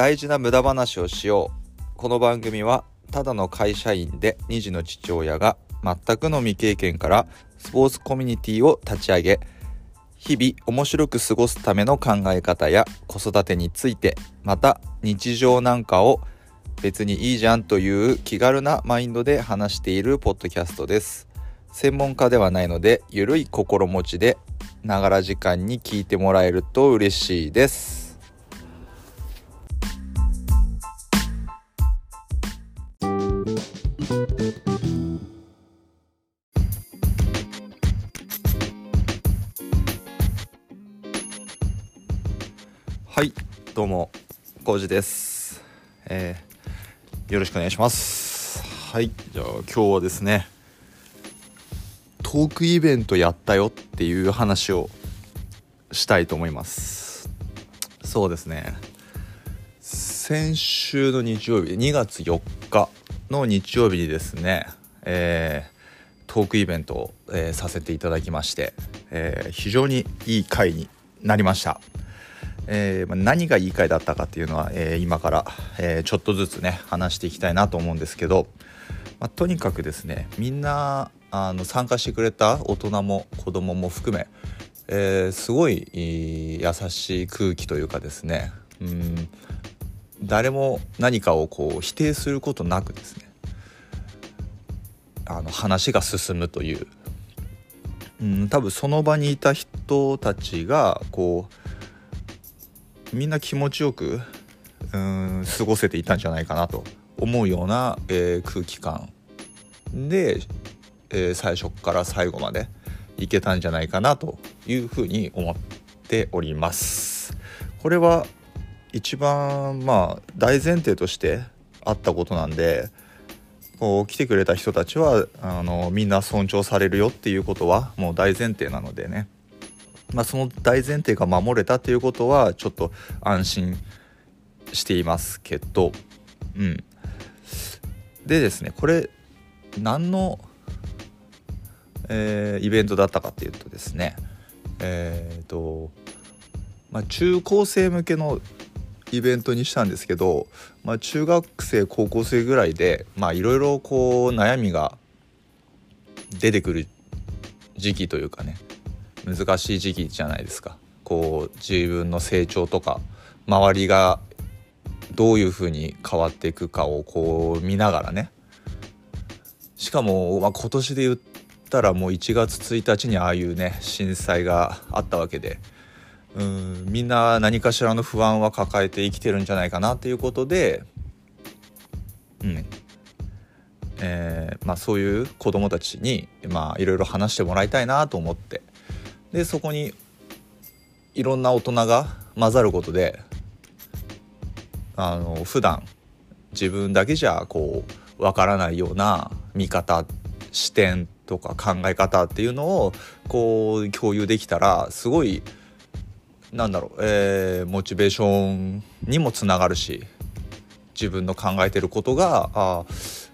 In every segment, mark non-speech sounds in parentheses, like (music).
大事な無駄話をしよう。この番組はただの会社員で2児の父親が全くの未経験からスポーツコミュニティを立ち上げ日々面白く過ごすための考え方や子育てについてまた日常なんかを別にいいじゃんという気軽なマインドで話しているポッドキャストです。専門家ではないのでゆるい心持ちでながら時間に聞いてもらえると嬉しいです。コウジです、えーよろしくお願いします。はい。じゃあ今日はですねトークイベントやったよっていう話をしたいと思います。そうですね。先週の日曜日2月4日の日曜日にですね、えートークイベントを、えーさせていただきまして、えー非常にいい回になりました、えーま何がいい回だったかっていうのは、えー今から、えーちょっとずつね話していきたいなと思うんですけど、まあ、とにかくですねみんなあの参加してくれた大人も子供も含め、えーすごいいい優しい空気というかですねうん誰も何かをこう否定することなくですねあの話が進むという、うん、多分その場にいた人たちがこうみんな気持ちよくうん過ごせていたんじゃないかなと。思うような、えー空気感。で、えー最初から最後までいけたんじゃないかなというふうに思っております。これは一番まあ大前提としてあったことなんでこう来てくれた人たちはあのみんな尊重されるよっていうことはもう大前提なのでね、まあ、その大前提が守れたっていうことはちょっと安心していますけどうん。でですねこれ何の、えーイベントだったかっていうとですねえっ、と、まあ、中高生向けのイベントにしたんですけど、まあ、中学生高校生ぐらいでいろいろこう悩みが出てくる時期というかね難しい時期じゃないですか。こう自分の成長とか周りがどういうふうに変わっていくかをこう見ながらね。しかも、まあ、今年で言ったらもう1月1日にああいうね震災があったわけで。うんみんな何かしらの不安は抱えて生きてるんじゃないかなっていうことで、うん。えーまあ、そういう子供たちに、まあ、いろいろ話してもらいたいなと思って。でそこにいろんな大人が混ざることであの普段自分だけじゃこうわからないような見方視点とか考え方っていうのをこう共有できたらすごいなんだろう、えーモチベーションにもつながるし自分の考えてることがあ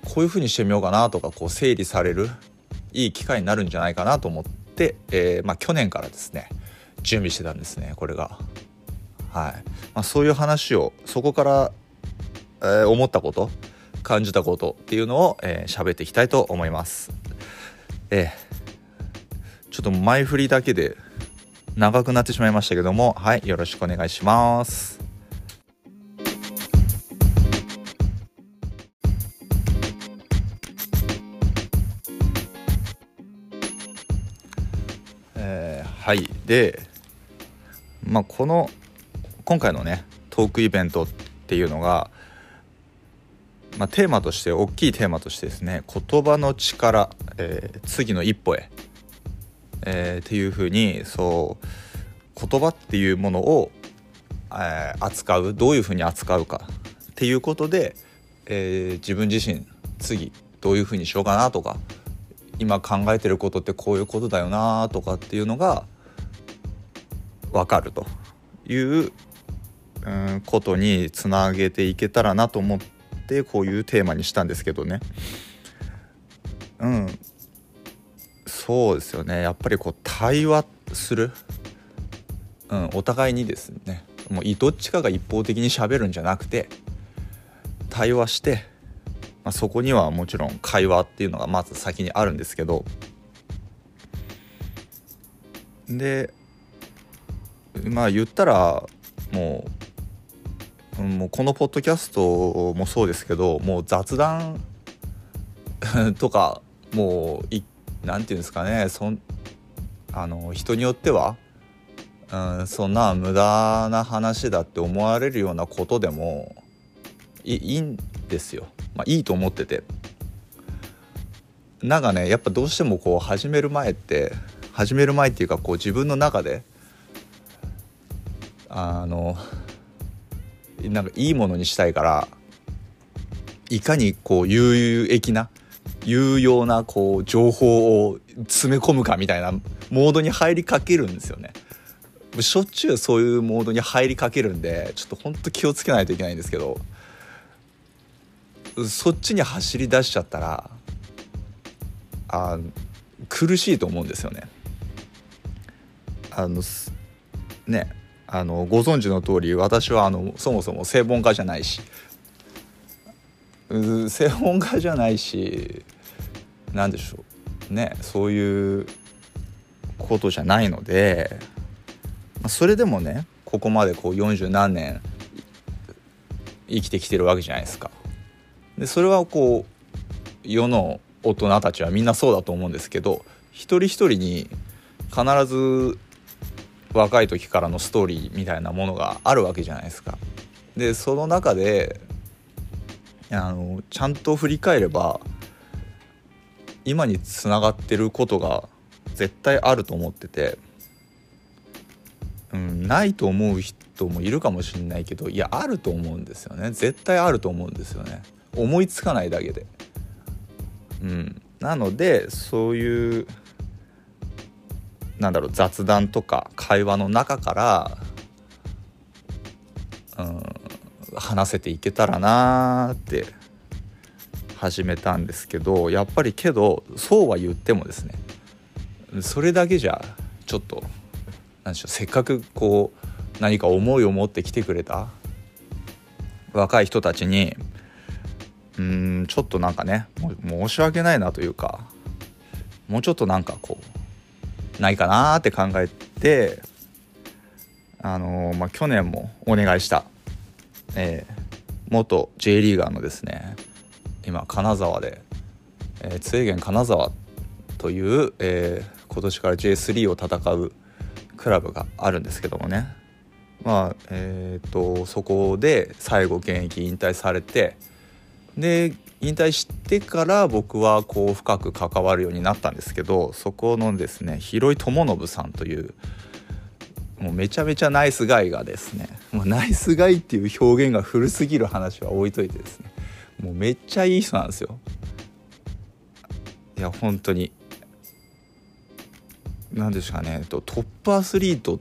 こういうふうにしてみようかなとかこう整理されるいい機会になるんじゃないかなと思って、えーまあ、去年からですね準備してたんですねこれが。はいまあ、そういう話をそこから、えー思ったこと感じたことっていうのを喋、えー喋っていきたいと思います。えーちょっと前振りだけで長くなってしまいましたけどもはいよろしくお願いします。はいでまあこの今回のねトークイベントっていうのが、まあ、テーマとして大きいテーマとしてですね言葉の力、えー次の一歩へ、えーっていうふうにそう言葉っていうものを、えー扱うどういうふうに扱うかっていうことで、えー自分自身次どういうふうにしようかなとか今考えてることってこういうことだよなとかっていうのが分かるといううんことにつなげていけたらなと思ってこういうテーマにしたんですけどね。うん。そうですよね。やっぱりこう対話する、うん、お互いにですね。もうどっちかが一方的にしゃべるんじゃなくて対話して、まあ、そこにはもちろん会話っていうのがまず先にあるんですけど。でまあ言ったらもうもうこのポッドキャストもそうですけどもう雑談とかもう何て言うんですかねそんあの人によっては、うん、そんな無駄な話だって思われるようなことでもいいんですよ、まあ、いいと思ってて。なんかねやっぱどうしてもこう始める前って始める前っていうかこう自分の中であのなんかいいものにしたいからいかにこう有益な有用なこう情報を詰め込むかみたいなモードに入りかけるんですよね。しょっちゅうそういうモードに入りかけるんでちょっとほんと気をつけないといけないんですけどそっちに走り出しちゃったらあ苦しいと思うんですよね。あのねあのご存知の通り私はあのそもそも専門家じゃないし専門家じゃないし何でしょうねそういうことじゃないのでそれでもねここまでこう40何年生きてきてるわけじゃないですか。でそれはこう世の大人たちはみんなそうだと思うんですけど一人一人に必ず若い時からのストーリーみたいなものがあるわけじゃないですか。でその中であのちゃんと振り返れば今につながってることが絶対あると思ってて、うん、ないと思う人もいるかもしれないけどいやあると思うんですよね絶対あると思うんですよね思いつかないだけで。うん、なのでそういうなんだろう雑談とか会話の中から、うん、話せていけたらなーって始めたんですけどやっぱりけどそうは言ってもですねそれだけじゃちょっと何でしょうせっかくこう何か思いを持って来てくれた若い人たちにうんちょっとなんかね申し訳ないなというかもうちょっとなんかこうないかなって考えてあのー、まあ去年もお願いした、えー、元 J リーガーのですね今金沢で、えー、津源金沢という、えー、今年から J3 を戦うクラブがあるんですけどもね。まあえっ、とそこで最後現役引退されてで引退してから僕はこう深く関わるようになったんですけどそこのですね広井智信さんというもうめちゃめちゃナイスガイがですねもうナイスガイっていう表現が古すぎる話は置いといてですねもうめっちゃいい人なんですよ。いや本当に何ですかねトップアスリート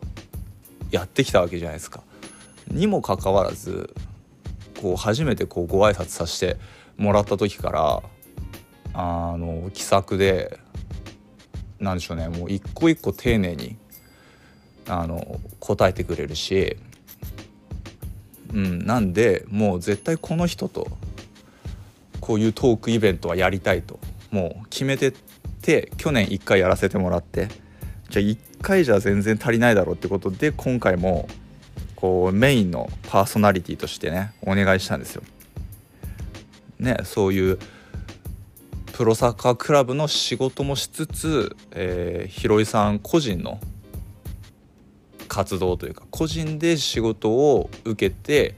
やってきたわけじゃないですか。にもかかわらずこう初めてこうご挨拶させてもらった時からあの気さくでなんでしょうねもう一個一個丁寧にあの答えてくれるし、うん、なんでもう絶対この人とこういうトークイベントはやりたいともう決めてて去年1回やらせてもらってじゃあ1回じゃ全然足りないだろうってことで今回もこうメインのパーソナリティとしてねお願いしたんですよ。ねそういうプロサッカークラブの仕事もしつつ、えー、ひろいさん個人の活動というか個人で仕事を受けて、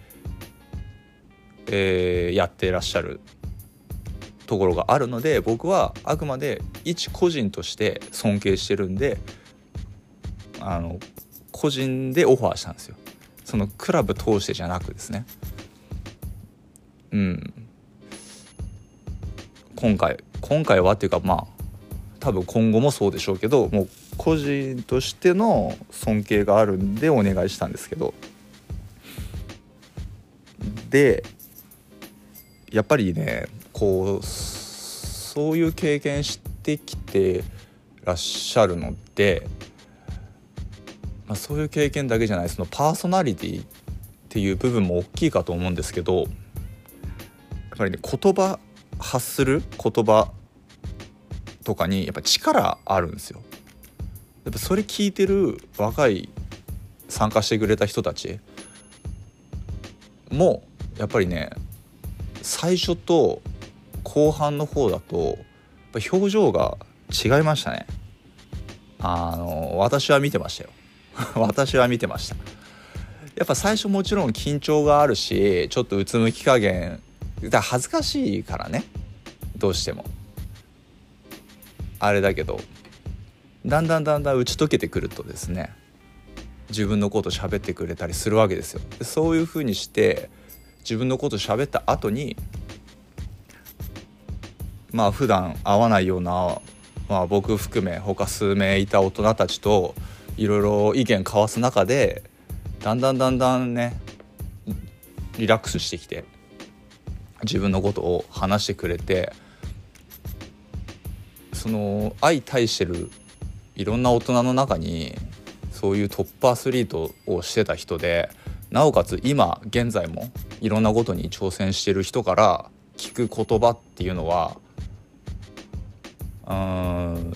えー、やってらっしゃるところがあるので僕はあくまで一個人として尊敬してるんであの個人でオファーしたんですよ。そのクラブ通してじゃなくですね。うん。今回今回はっていうかまあ多分今後もそうでしょうけどもう個人としての尊敬があるんでお願いしたんですけど。でやっぱりねこうそういう経験してきてらっしゃるのでまあ、そういう経験だけじゃないそのパーソナリティっていう部分も大きいかと思うんですけどやっぱりね言葉発する言葉とかにやっぱ力あるんですよ。やっぱそれ聞いてる若い参加してくれた人たちもやっぱりね最初と後半の方だとやっぱ表情が違いましたね。あの私は見てましたよ。(laughs) 私は見てました。やっぱ最初もちろん緊張があるしちょっとうつむき加減だ恥ずかしいからね。どうしても。あれだけど。だんだんだんだん打ち解けてくるとですね。自分のこと喋ってくれたりするわけですよ。そういうふうにして自分のこと喋った後にまあ普段会わないような、まあ、僕含め他数名いた大人たちといろいろ意見交わす中でだんだんだんだんねリラックスしてきて自分のことを話してくれてその相対してるいろんな大人の中にそういうトップアスリートをしてた人でなおかつ今現在もいろんなことに挑戦してる人から聞く言葉っていうのはうん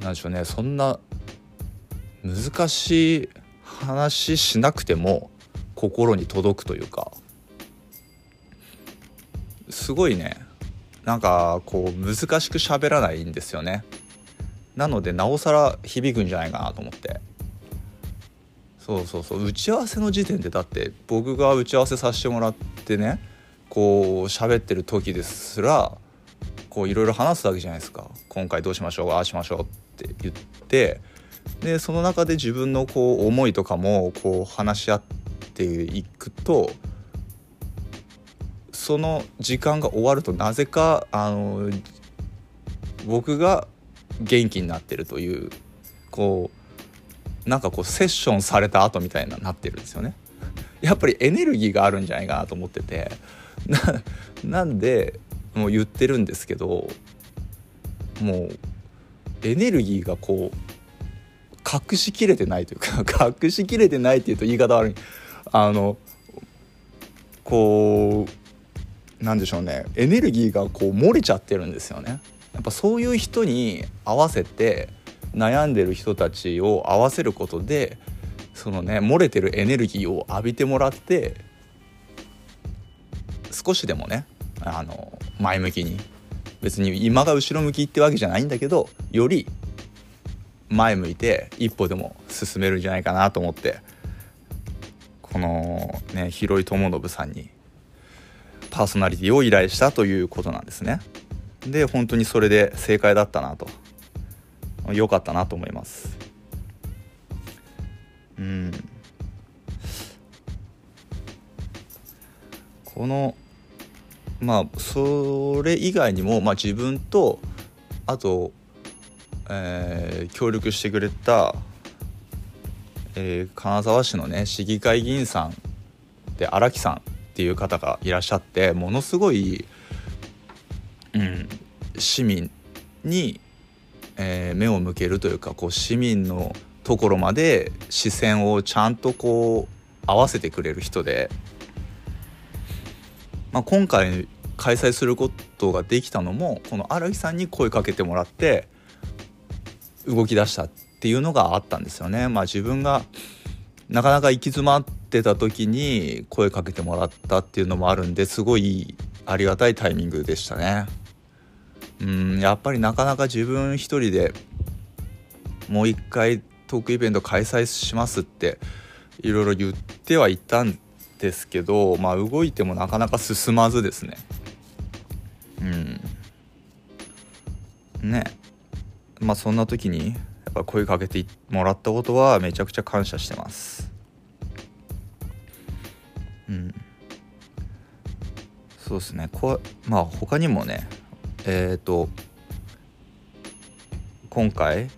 なんでしょうねそんな難しい話しなくても心に届くというかすごいね。なんかこう難しく喋らないんですよね。なのでなおさら響くんじゃないかなと思って。そうそうそう。打ち合わせの時点でだって僕が打ち合わせさせてもらってねこう喋ってる時ですらこういろいろ話すわけじゃないですか。今回どうしましょうああしましょうって言ってでその中で自分のこう思いとかもこう話し合っていくとその時間が終わるとなぜかあの僕が元気になってるというこうなんかこうセッションされた後みたいななってるんですよね。(laughs) やっぱりエネルギーがあるんじゃないかなと思ってて (laughs) なんでもう言ってるんですけどもうエネルギーがこう隠しきれてないというか (laughs) 隠しきれてないっていうと言い方悪いあのこうなんでしょうねエネルギーがこう漏れちゃってるんですよね。やっぱそういう人に合わせて悩んでる人たちを合わせることでそのね漏れてるエネルギーを浴びてもらって少しでもねあの前向きに別に今が後ろ向きってわけじゃないんだけどより前向いて一歩でも進めるんじゃないかなと思ってこのね広井智信さんにパーソナリティを依頼したということなんですね。で本当にそれで正解だったなと。良かったなと思います。うん。このまあそれ以外にも、まあ、自分とあと、えー、協力してくれた、えー、金沢市のね市議会議員さんで荒木さん。っていう方がいらっしゃってものすごいうん、市民に、えー、目を向けるというかこう市民のところまで視線をちゃんとこう合わせてくれる人で、まあ、今回開催することができたのもこの荒木さんに声かけてもらって動き出したっていうのがあったんですよね。まあ、自分がなかなか行き詰まってた時に声かけてもらったっていうのもあるんですごいありがたいタイミングでしたね。うんやっぱりなかなか自分一人でもう一回トークイベント開催しますっていろいろ言ってはいたんですけどまあ動いてもなかなか進まずですね。うん。ね。まあそんな時にやっぱ声かけてもらったことはめちゃくちゃ感謝してます。うん。そうですね。こまあ他にもねえっ、ー、と今回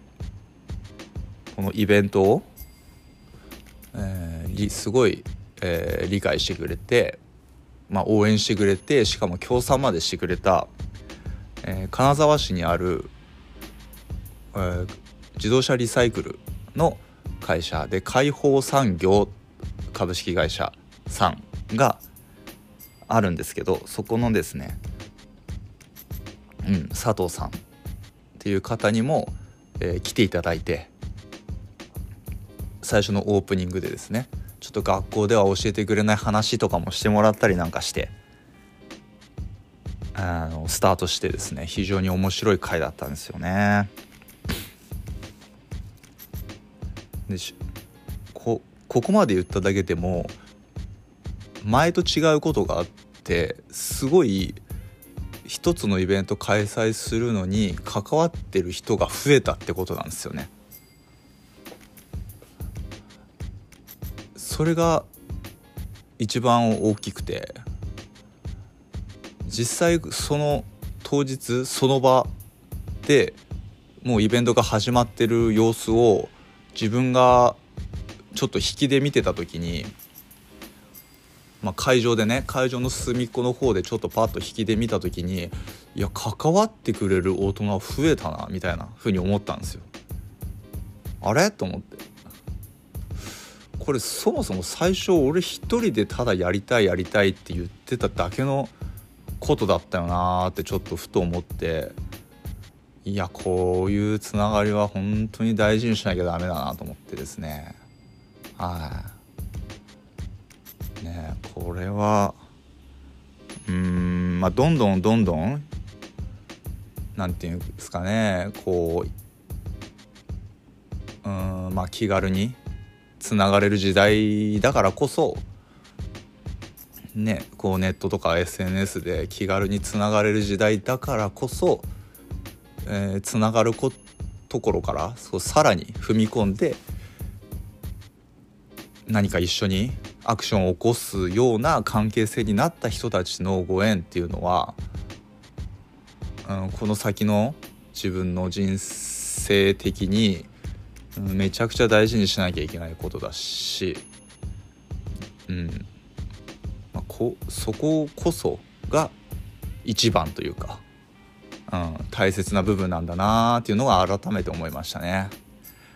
このイベントを、えー、すごい、えー、理解してくれて、まあ、応援してくれてしかも協賛までしてくれた、えー、金沢市にある、えー、自動車リサイクルの会社で解放産業株式会社さんがあるんですけどそこのですね、うん、佐藤さんっていう方にも、えー、来ていただいて最初のオープニングでですねちょっと学校では教えてくれない話とかもしてもらったりなんかしてあのスタートしてですね非常に面白い回だったんですよね。でこここまで言っただけでも前と違うことがあってすごい一つのイベント開催するのに関わってる人が増えたってことなんですよね。それが一番大きくて実際その当日その場でもうイベントが始まってる様子を自分がちょっと引きで見てた時にまあ、会場でね会場の隅っこの方でちょっとパッと引きで見た時にいや関わってくれる大人増えたなみたいな風に思ったんですよ。あれ？と思って。これそもそも最初俺一人でただやりたいやりたいって言ってただけのことだったよなーってちょっとふと思って。いやこういうつながりは本当に大事にしなきゃダメだなと思ってですねはい。ねこれはうんまあどんどんどんどんなんていうんですかねこううんまあ気軽につながれる時代だからこそねこうネットとか SNS で気軽につながれる時代だからこそ、えー、つながることころからそうさらに踏み込んで何か一緒にアクションを起こすような関係性になった人たちのご縁っていうのは、うん、この先の自分の人生的に、うん、めちゃくちゃ大事にしなきゃいけないことだし、うん。まあ、こそここそが一番というか、うん、大切な部分なんだなっていうのが改めて思いましたね。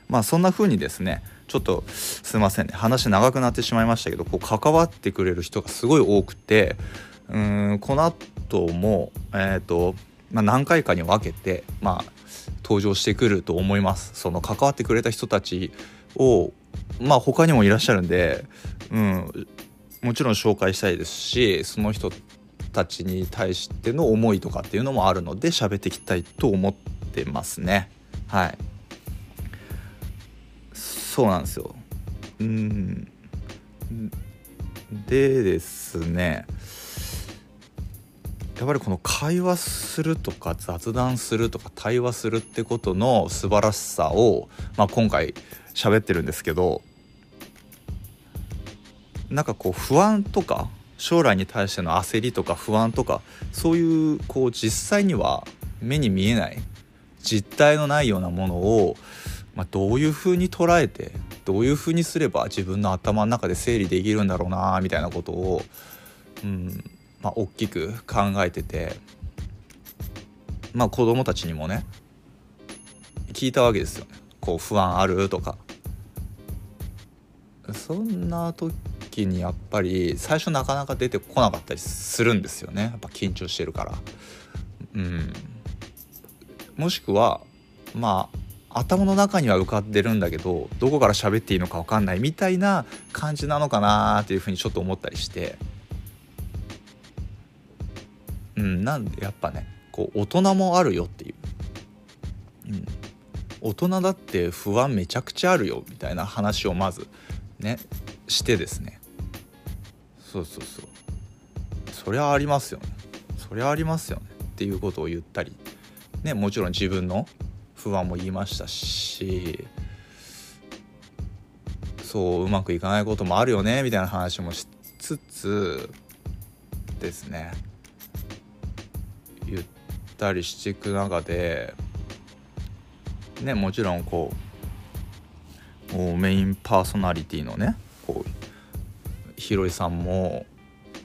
まあそんな風にですねちょっとすいませんね話長くなってしまいましたけどこう関わってくれる人がすごい多くてうんこの後もえっ、ー、と、まあ、何回かに分けてまあ登場してくると思いますその関わってくれた人たちをまあ他にもいらっしゃるんでうんもちろん紹介したいですしその人たちに対しての思いとかっていうのもあるので喋っていきたいと思ってますね。はい。そうなんですよ。うん。でですねやっぱりこの会話するとか雑談するとか対話するってことの素晴らしさを、まあ、今回喋ってるんですけどなんかこう不安とか将来に対しての焦りとか不安とかそういうこう実際には目に見えない実体のないようなものをまあ、どういうふうに捉えてどういうふうにすれば自分の頭の中で整理できるんだろうなみたいなことを、うんまあ、大きく考えてて、まあ、子供たちにもね聞いたわけですよね。こう不安ある？とかそんな時時にやっぱり最初なかなか出てこなかったりするんですよね。やっぱ緊張してるから。うん、もしくはまあ頭の中には浮かんでるんだけどどこから喋っていいのか分かんないみたいな感じなのかなっていうふうにちょっと思ったりして。うん。なんでやっぱねこう大人もあるよっていう、うん、大人だって不安めちゃくちゃあるよみたいな話をまずねしてですね。そうそうそう。そりゃありますよね。そりゃありますよね。っていうことを言ったり。ねもちろん自分の不安も言いましたし。そううまくいかないこともあるよね。みたいな話もしつつ。ですね。言ったりしていく中で。ねもちろんこうメインパーソナリティのねこうひろいさんも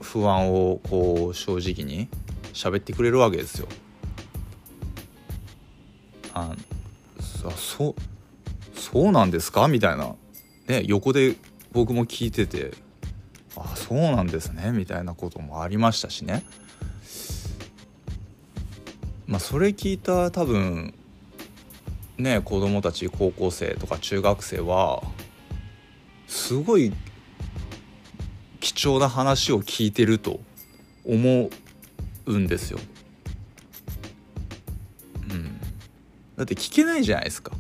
不安をこう正直に喋ってくれるわけですよ。あそそそうなんですか?」みたいな、ね、横で僕も聞いてて「あそうなんですね」みたいなこともありましたしね。まあ、それ聞いた多分ね子供たち高校生とか中学生はすごい重な話を聞いてると思うんですよ。うん、だって聞けないじゃないですか。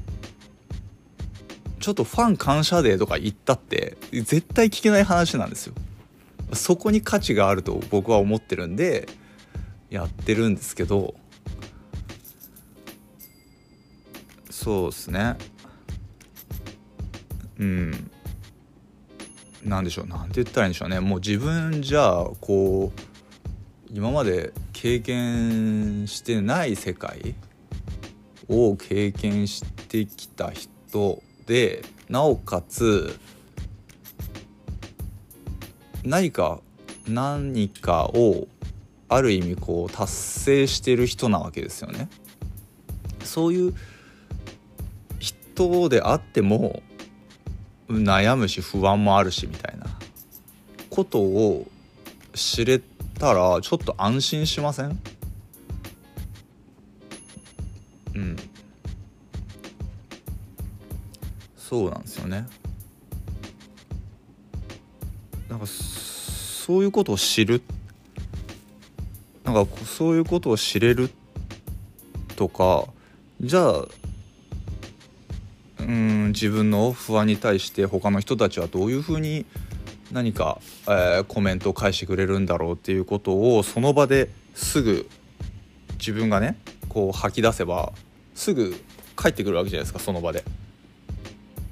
ちょっとファン感謝デーとか言ったって絶対聞けない話なんですよ。そこに価値があると僕は思ってるんでやってるんですけどそうですねうん何でしょう何て言ったらいいんでしょうねもう自分じゃこう今まで経験してない世界を経験してきた人でなおかつ何か何かをある意味こう達成してる人なわけですよね。そういう人であっても悩むし不安もあるしみたいな。ことを知れたらちょっと安心しません？うん。そうなんですよね。なんかそういうことを知る。なんかそういうことを知れるとかじゃあうん自分の不安に対して他の人たちはどういうふうに何か、えー、コメントを返してくれるんだろうっていうことをその場ですぐ自分がねこう吐き出せばすぐ帰ってくるわけじゃないですかその場で。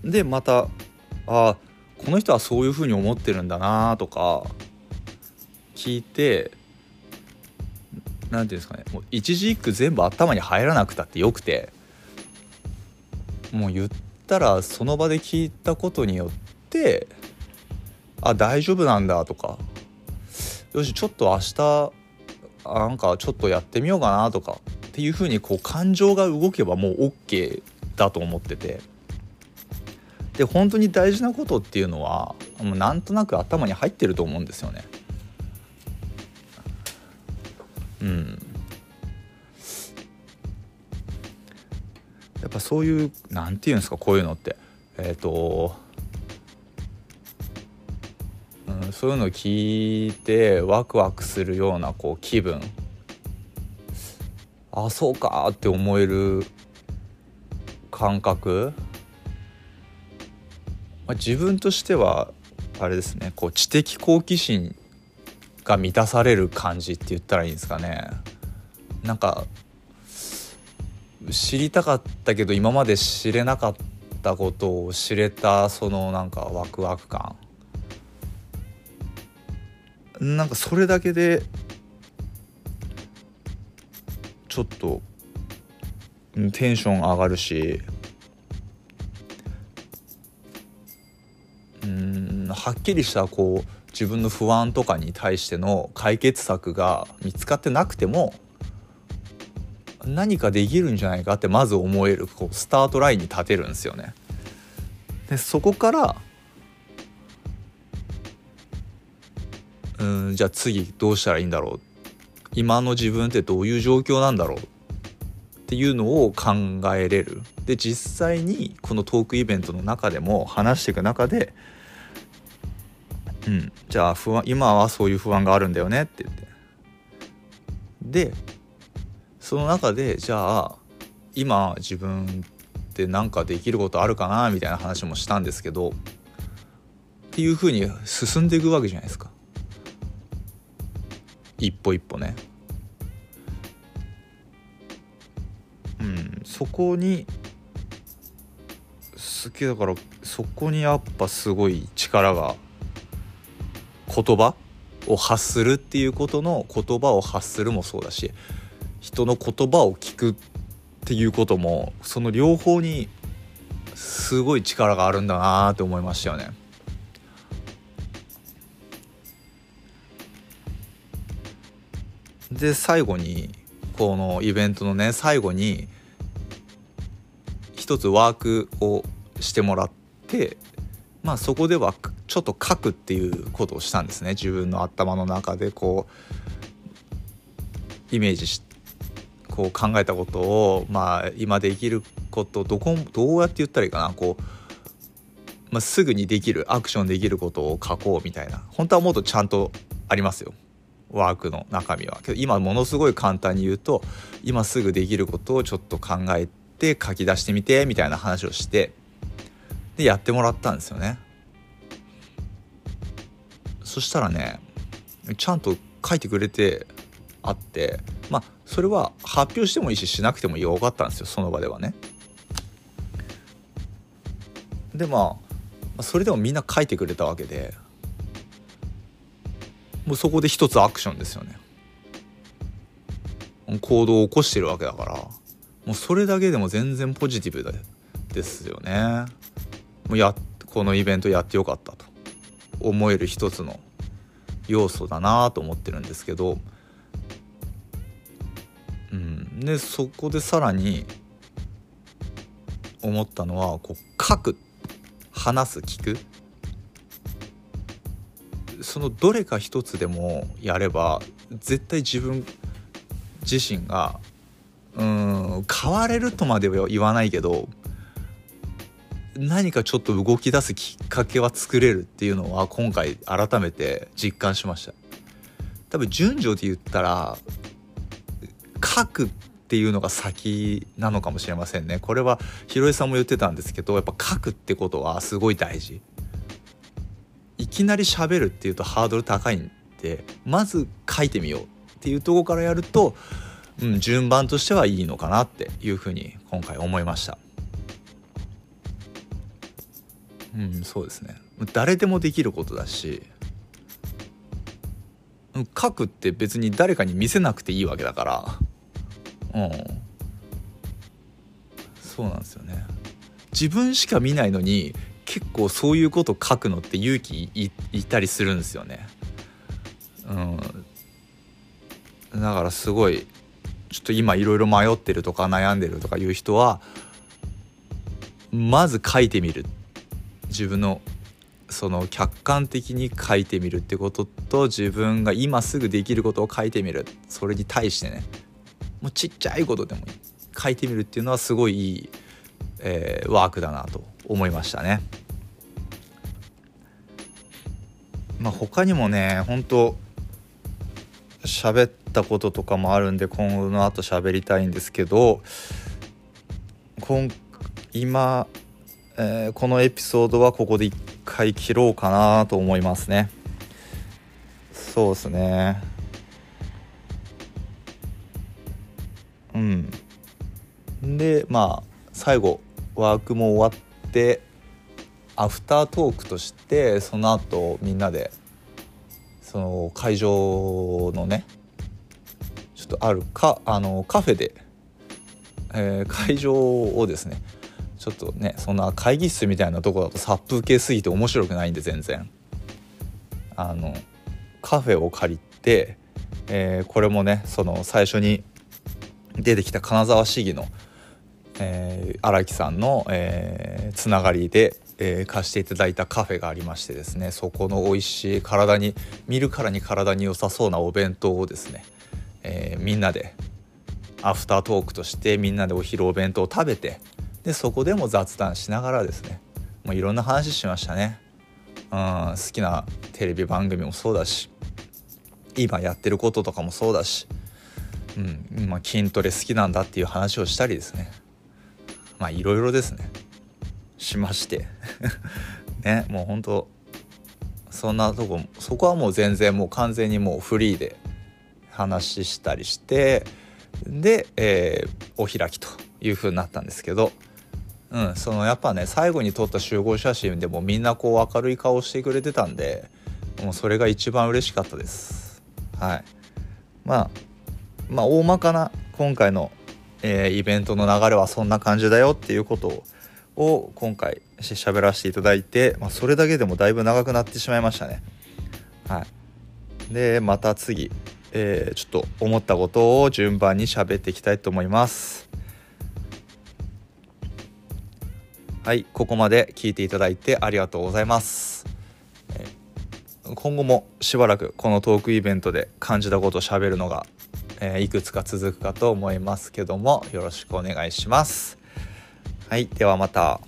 でまたあこの人はそういうふうに思ってるんだなとか聞いて何ていうんですかねもう一字一句全部頭に入らなくたってよくてもう言ったらその場で聞いたことによってあ大丈夫なんだとかよしちょっと明日なんかちょっとやってみようかなとかっていうふうにこう感情が動けばもう OK だと思っててで本当に大事なことっていうのはもうなんとなく頭に入ってると思うんですよね。うんやっぱそういう何て言うんですかこういうのって。えっ、ー、と、うん、そういうのを聞いてワクワクするようなこう気分。あそうかって思える感覚、まあ、自分としてはあれですね。こう知的好奇心が満たされる感じって言ったらいいんですかね。なんか知りたかったけど今まで知れなかったことを知れたそのなんかワクワク感。なんかそれだけでちょっとテンション上がるし。うんはっきりしたこう自分の不安とかに対しての解決策が見つかってなくても何かできるんじゃないかってまず思えるこうスタートラインに立てるんですよね。でそこからうんじゃあ次どうしたらいいんだろう。今の自分ってどういう状況なんだろうっていうのを考えれる。で実際にこのトークイベントの中でも話していく中でうんじゃあ不安今はそういう不安があるんだよねって言って。でその中でじゃあ今自分って何かできることあるかなみたいな話もしたんですけどっていうふうに進んでいくわけじゃないですか。一歩一歩ね。うんそこにすげえだからそこにやっぱすごい力が言葉を発するっていうことの言葉を発するもそうだし人の言葉を聞くっていうこともその両方にすごい力があるんだなって思いましたよね。で最後にこのイベントのね最後に一つワークをしてもらってまあそこではちょっと書くっていうことをしたんですね自分の頭の中でこうイメージしてこう考えたことをまあ今できることどこどうやって言ったらいいかなこう、まあ、すぐにできるアクションできることを書こうみたいな本当はもっとちゃんとありますよ。ワークの中身は。けど今ものすごい簡単に言うと今すぐできることをちょっと考えて書き出してみてみたいな話をしてでやってもらったんですよね。そしたらねちゃんと書いてくれてあってまあそれは発表してもいいししなくてもよかったんですよ。その場ではね。でまあそれでもみんな書いてくれたわけで。もうそこで一つアクションですよね。行動を起こしてるわけだから。もうそれだけでも全然ポジティブですよね。もうやこのイベントやってよかったと。思える一つの要素だなと思ってるんですけど、でそこでさらに思ったのはこう書く話す聞く。そのどれか一つでもやれば絶対自分自身がうん変われるとまでは言わないけど何かちょっと動き出すきっかけは作れるっていうのは今回改めて実感しました。多分順序で言ったら書くっていうのが先なのかもしれませんね。これはひろえさんも言ってたんですけどやっぱ書くってことはすごい大事。いきなり喋るっていうとハードル高いんでまず書いてみようっていうとこからやると、うん、順番としてはいいのかなっていうふうに今回思いました。うんそうですね。誰でもできることだし書くって別に誰かに見せなくていいわけだから。うん。そうなんですよね。自分しか見ないのに結構そういうこと書くのって勇気いいたりするんですよね。うん。だからすごいちょっと今いろいろ迷ってるとか悩んでるとかいう人はまず書いてみる。自分のその客観的に書いてみるってことと自分が今すぐできることを書いてみる。それに対してね。もうちっちゃいことでもいい書いてみるっていうのはすごいいい、えー、ワークだなと思いましたね。まあ、他にもね本当喋ったこととかもあるんで今後の後喋りたいんですけど今今えー、このエピソードはここで一回切ろうかなと思いますねそうですねでまあ最後ワークも終わってアフタートークとしてその後みんなでその会場のねちょっとあるかあのカフェで、えー、会場をですねちょっとねそんな会議室みたいなとこだと殺風景すぎて面白くないんで全然。あのカフェを借りて、えー、これもねその最初に出てきた金沢市議の、えー、木さんの、えー、つながりで、えー、貸していただいたカフェがありましてですねそこの美味しい体に見るからに体に良さそうなお弁当をですね、え、みんなでアフタートークとしてみんなでお昼お弁当を食べてでそこでも雑談しながらですねもういろんな話しましたね、うん、好きなテレビ番組もそうだし今やってることとかもそうだし、うんま、筋トレ好きなんだっていう話をしたりですねまあいろいろですね。しまして。(laughs) ねもうほんとそんなとこそこはもう全然もう完全にもうフリーで話したりしてで、えー、お開きという風になったんですけど。うん、そのやっぱね最後に撮った集合写真でもみんなこう明るい顔してくれてたんでもうそれが一番嬉しかったです。はい。まあまあ大まかな今回の、えー、イベントの流れはそんな感じだよっていうことを今回喋らせていただいて、まあ、それだけでもだいぶ長くなってしまいましたね。はい。でまた次、えー、ちょっと思ったことを順番に喋っていきたいと思います。はい。ここまで聞いていただいてありがとうございます。今後もしばらくこのトークイベントで感じたことをしゃべるのが、えー、いくつか続くかと思いますけどもよろしくお願いします。はいではまた。